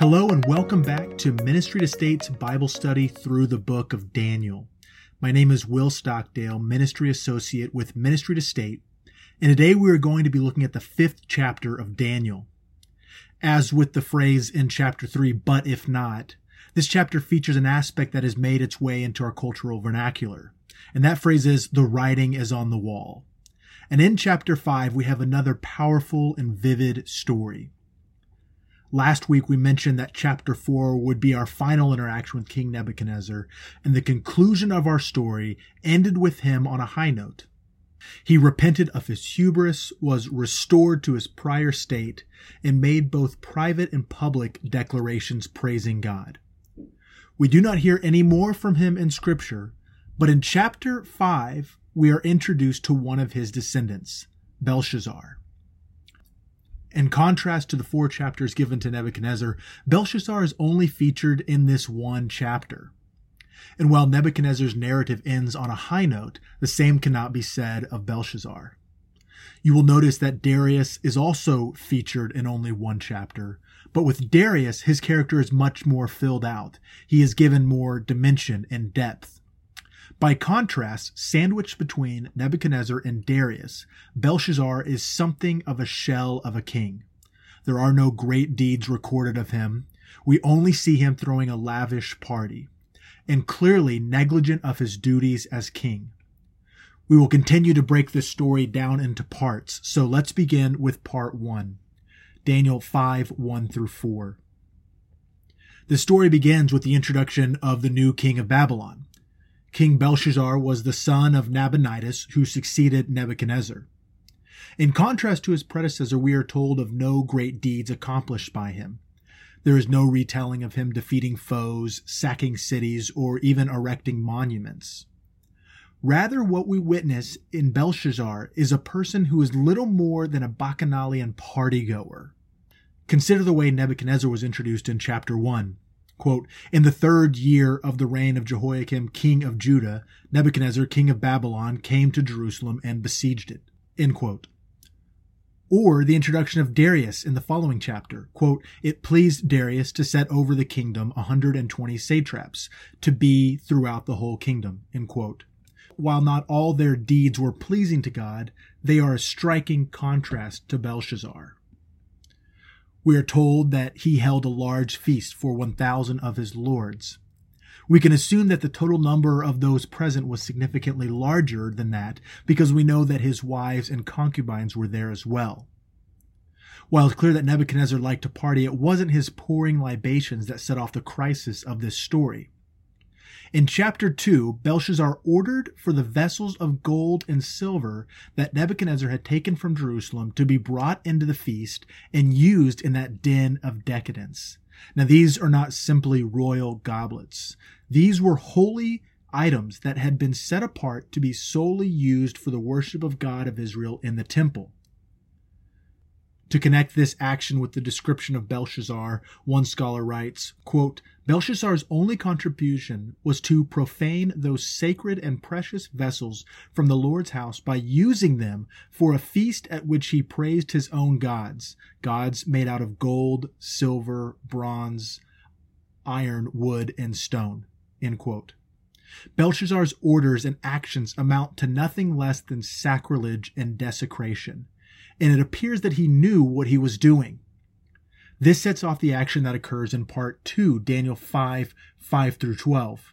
Hello, and welcome back to Ministry to State's Bible study through the book of Daniel. My name is Will Stockdale, Ministry Associate with Ministry to State, and today we are going to be looking at the fifth chapter of Daniel. As with the phrase in chapter 3, but if not, this chapter features an aspect that has made its way into our cultural vernacular, and that phrase is the writing is on the wall. And in chapter 5, we have another powerful and vivid story. Last week we mentioned that chapter 4 would be our final interaction with King Nebuchadnezzar, and the conclusion of our story ended with him on a high note. He repented of his hubris, was restored to his prior state, and made both private and public declarations praising God. We do not hear any more from him in Scripture, but in chapter 5 we are introduced to one of his descendants, Belshazzar. In contrast to the four chapters given to Nebuchadnezzar, Belshazzar is only featured in this one chapter. And while Nebuchadnezzar's narrative ends on a high note, the same cannot be said of Belshazzar. You will notice that Darius is also featured in only one chapter, but with Darius, his character is much more filled out. He is given more dimension and depth. By contrast, sandwiched between Nebuchadnezzar and Darius, Belshazzar is something of a shell of a king. There are no great deeds recorded of him. We only see him throwing a lavish party, and clearly negligent of his duties as king. We will continue to break this story down into parts, so let's begin with part 1. Daniel 5 1 through 4. The story begins with the introduction of the new king of Babylon. King Belshazzar was the son of Nabonidus, who succeeded Nebuchadnezzar. In contrast to his predecessor, we are told of no great deeds accomplished by him. There is no retelling of him defeating foes, sacking cities, or even erecting monuments. Rather, what we witness in Belshazzar is a person who is little more than a bacchanalian partygoer. Consider the way Nebuchadnezzar was introduced in chapter 1. Quote, in the third year of the reign of Jehoiakim, king of Judah, Nebuchadnezzar, king of Babylon, came to Jerusalem and besieged it. End quote. Or the introduction of Darius in the following chapter. Quote, it pleased Darius to set over the kingdom 120 satraps to be throughout the whole kingdom. End quote. While not all their deeds were pleasing to God, they are a striking contrast to Belshazzar. We are told that he held a large feast for 1,000 of his lords. We can assume that the total number of those present was significantly larger than that because we know that his wives and concubines were there as well. While it's clear that Nebuchadnezzar liked to party, it wasn't his pouring libations that set off the crisis of this story. In chapter 2, Belshazzar ordered for the vessels of gold and silver that Nebuchadnezzar had taken from Jerusalem to be brought into the feast and used in that den of decadence. Now, these are not simply royal goblets. These were holy items that had been set apart to be solely used for the worship of God of Israel in the temple. To connect this action with the description of Belshazzar, one scholar writes, quote, Belshazzar's only contribution was to profane those sacred and precious vessels from the Lord's house by using them for a feast at which he praised his own gods, gods made out of gold, silver, bronze, iron, wood, and stone. End quote. Belshazzar's orders and actions amount to nothing less than sacrilege and desecration and it appears that he knew what he was doing. This sets off the action that occurs in part 2, Daniel 5 5 through 12.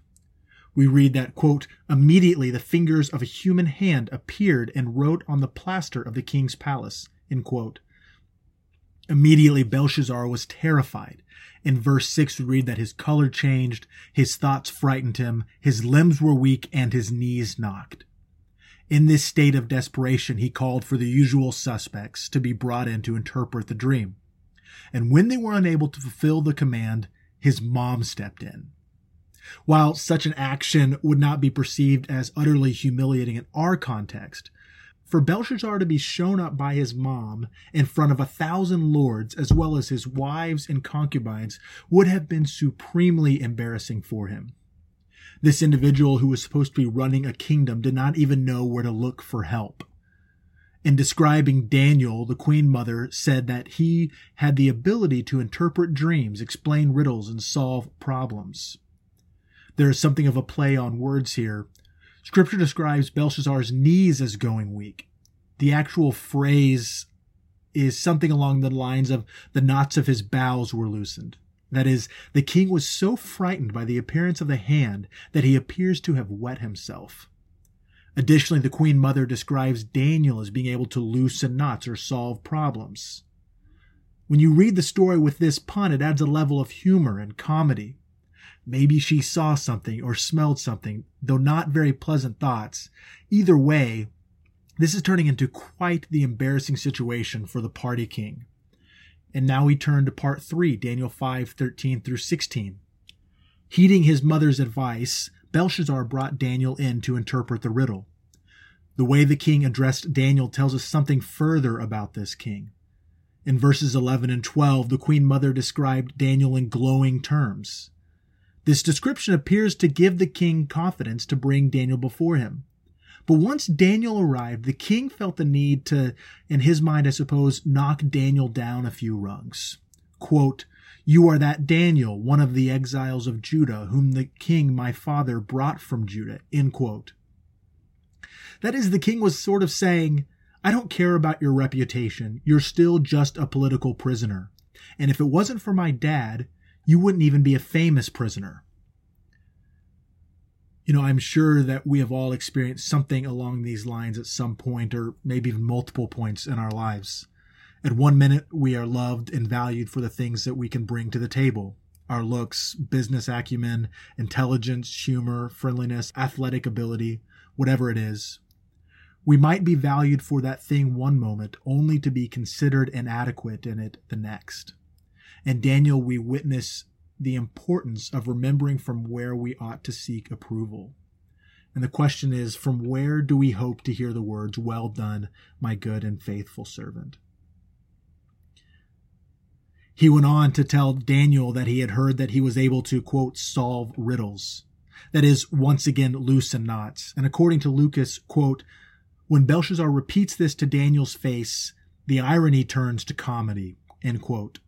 We read that, quote, immediately the fingers of a human hand appeared and wrote on the plaster of the king's palace, end quote. Immediately Belshazzar was terrified. In verse 6, we read that his color changed, his thoughts frightened him, his limbs were weak, and his knees knocked. In this state of desperation, he called for the usual suspects to be brought in to interpret the dream. And when they were unable to fulfill the command, his mom stepped in. While such an action would not be perceived as utterly humiliating in our context, for Belshazzar to be shown up by his mom in front of a thousand lords as well as his wives and concubines would have been supremely embarrassing for him. This individual who was supposed to be running a kingdom did not even know where to look for help. In describing Daniel, the queen mother said that he had the ability to interpret dreams, explain riddles, and solve problems. There is something of a play on words here. Scripture describes Belshazzar's knees as going weak. The actual phrase is something along the lines of the knots of his bowels were loosened. That is, the king was so frightened by the appearance of the hand that he appears to have wet himself. Additionally, the Queen Mother describes Daniel as being able to loosen knots or solve problems. When you read the story with this pun, it adds a level of humor and comedy. Maybe she saw something or smelled something, though not very pleasant thoughts. Either way, this is turning into quite the embarrassing situation for the party king. And now we turn to part 3, Daniel 5 13 through 16. Heeding his mother's advice, Belshazzar brought Daniel in to interpret the riddle. The way the king addressed Daniel tells us something further about this king. In verses 11 and 12, the queen mother described Daniel in glowing terms. This description appears to give the king confidence to bring Daniel before him. But once Daniel arrived, the king felt the need to, in his mind, I suppose, knock Daniel down a few rungs. Quote, you are that Daniel, one of the exiles of Judah, whom the king my father brought from Judah. End quote. That is, the king was sort of saying, I don't care about your reputation. You're still just a political prisoner. And if it wasn't for my dad, you wouldn't even be a famous prisoner. You know, I'm sure that we have all experienced something along these lines at some point, or maybe even multiple points in our lives. At one minute, we are loved and valued for the things that we can bring to the table our looks, business acumen, intelligence, humor, friendliness, athletic ability, whatever it is. We might be valued for that thing one moment, only to be considered inadequate in it the next. In Daniel, we witness the importance of remembering from where we ought to seek approval. And the question is, from where do we hope to hear the words, Well done, my good and faithful servant? He went on to tell Daniel that he had heard that he was able to, quote, solve riddles. That is, once again, loosen knots. And according to Lucas, quote, when Belshazzar repeats this to Daniel's face, the irony turns to comedy, end quote.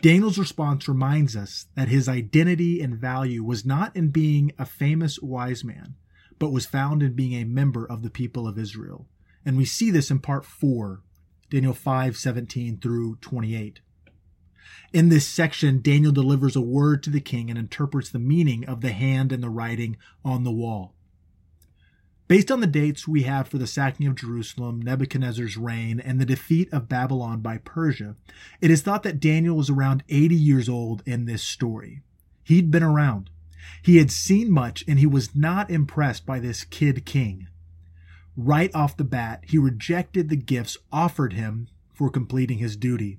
Daniel's response reminds us that his identity and value was not in being a famous wise man, but was found in being a member of the people of Israel. And we see this in part 4, Daniel 5 17 through 28. In this section, Daniel delivers a word to the king and interprets the meaning of the hand and the writing on the wall. Based on the dates we have for the sacking of Jerusalem, Nebuchadnezzar's reign, and the defeat of Babylon by Persia, it is thought that Daniel was around 80 years old in this story. He'd been around. He had seen much, and he was not impressed by this kid king. Right off the bat, he rejected the gifts offered him for completing his duty.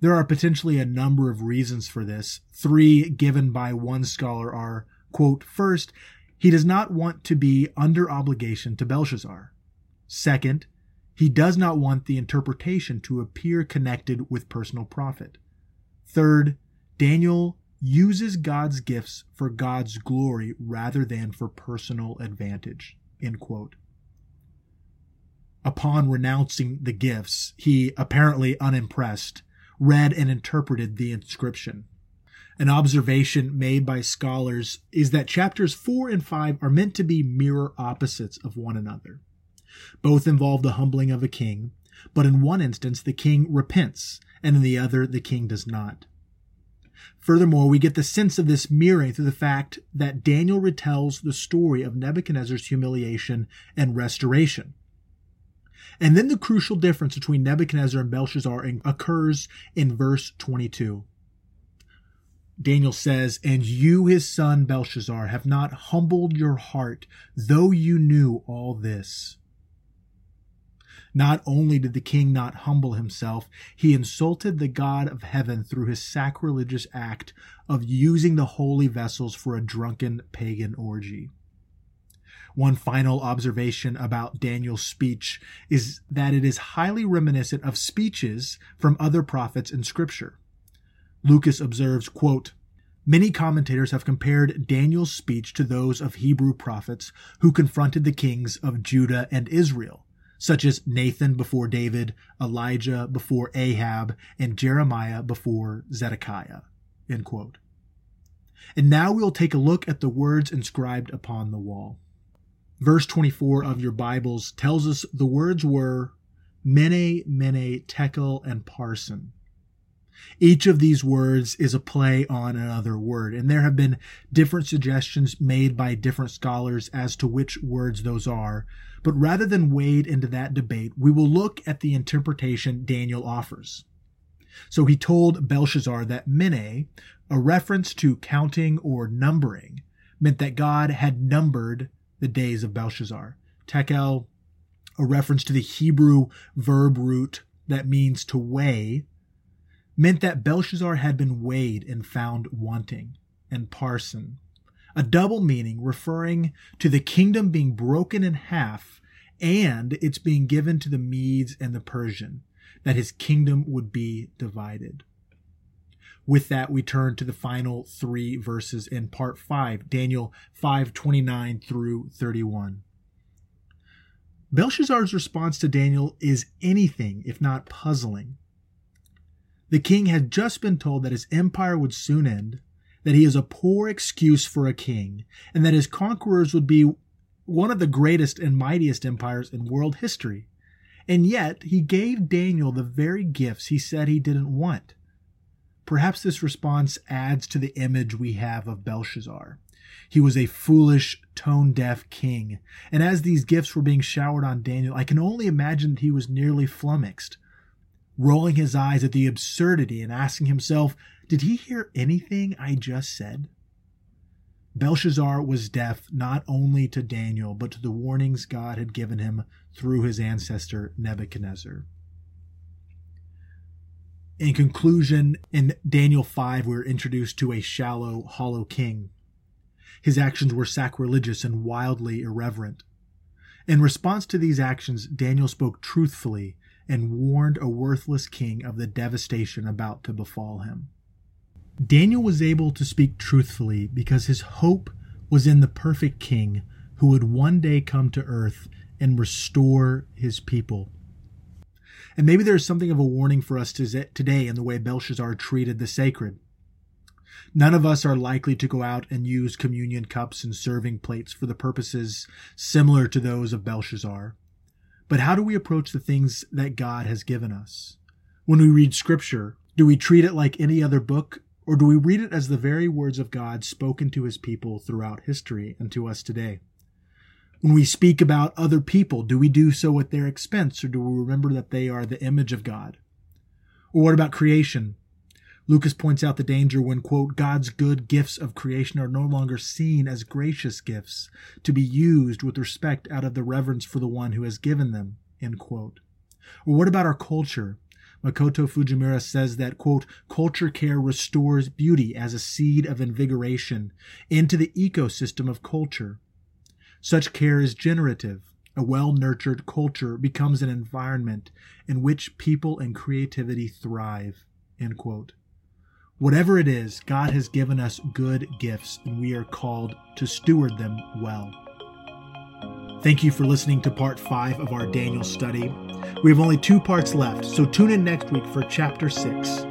There are potentially a number of reasons for this. Three given by one scholar are, quote, first, he does not want to be under obligation to Belshazzar. Second, he does not want the interpretation to appear connected with personal profit. Third, Daniel uses God's gifts for God's glory rather than for personal advantage. Upon renouncing the gifts, he, apparently unimpressed, read and interpreted the inscription. An observation made by scholars is that chapters 4 and 5 are meant to be mirror opposites of one another. Both involve the humbling of a king, but in one instance the king repents, and in the other the king does not. Furthermore, we get the sense of this mirroring through the fact that Daniel retells the story of Nebuchadnezzar's humiliation and restoration. And then the crucial difference between Nebuchadnezzar and Belshazzar occurs in verse 22. Daniel says, And you, his son Belshazzar, have not humbled your heart, though you knew all this. Not only did the king not humble himself, he insulted the God of heaven through his sacrilegious act of using the holy vessels for a drunken pagan orgy. One final observation about Daniel's speech is that it is highly reminiscent of speeches from other prophets in scripture. Lucas observes, quote, Many commentators have compared Daniel's speech to those of Hebrew prophets who confronted the kings of Judah and Israel, such as Nathan before David, Elijah before Ahab, and Jeremiah before Zedekiah. And now we'll take a look at the words inscribed upon the wall. Verse 24 of your Bibles tells us the words were Mene, Mene, Tekel, and Parsin. Each of these words is a play on another word, and there have been different suggestions made by different scholars as to which words those are. But rather than wade into that debate, we will look at the interpretation Daniel offers. So he told Belshazzar that Mene, a reference to counting or numbering, meant that God had numbered the days of Belshazzar. Tekel, a reference to the Hebrew verb root that means to weigh, meant that Belshazzar had been weighed and found wanting, and Parsin, a double meaning referring to the kingdom being broken in half and its being given to the Medes and the Persian, that his kingdom would be divided. With that, we turn to the final three verses in part five, Daniel 5 29 through 31. Belshazzar's response to Daniel is anything if not puzzling. The king had just been told that his empire would soon end, that he is a poor excuse for a king, and that his conquerors would be one of the greatest and mightiest empires in world history. And yet, he gave Daniel the very gifts he said he didn't want. Perhaps this response adds to the image we have of Belshazzar. He was a foolish, tone deaf king, and as these gifts were being showered on Daniel, I can only imagine that he was nearly flummoxed rolling his eyes at the absurdity and asking himself, Did he hear anything I just said? Belshazzar was deaf not only to Daniel, but to the warnings God had given him through his ancestor Nebuchadnezzar. In conclusion, in Daniel 5, we're introduced to a shallow, hollow king. His actions were sacrilegious and wildly irreverent. In response to these actions, Daniel spoke truthfully and warned a worthless king of the devastation about to befall him. Daniel was able to speak truthfully because his hope was in the perfect king who would one day come to earth and restore his people. And maybe there's something of a warning for us today in the way Belshazzar treated the sacred. None of us are likely to go out and use communion cups and serving plates for the purposes similar to those of Belshazzar. But how do we approach the things that God has given us? When we read scripture, do we treat it like any other book, or do we read it as the very words of God spoken to his people throughout history and to us today? When we speak about other people, do we do so at their expense, or do we remember that they are the image of God? Or what about creation? Lucas points out the danger when, quote, God's good gifts of creation are no longer seen as gracious gifts to be used with respect out of the reverence for the one who has given them, end quote. Or what about our culture? Makoto Fujimura says that, quote, culture care restores beauty as a seed of invigoration into the ecosystem of culture. Such care is generative. A well nurtured culture becomes an environment in which people and creativity thrive, end quote. Whatever it is, God has given us good gifts, and we are called to steward them well. Thank you for listening to part five of our Daniel study. We have only two parts left, so tune in next week for chapter six.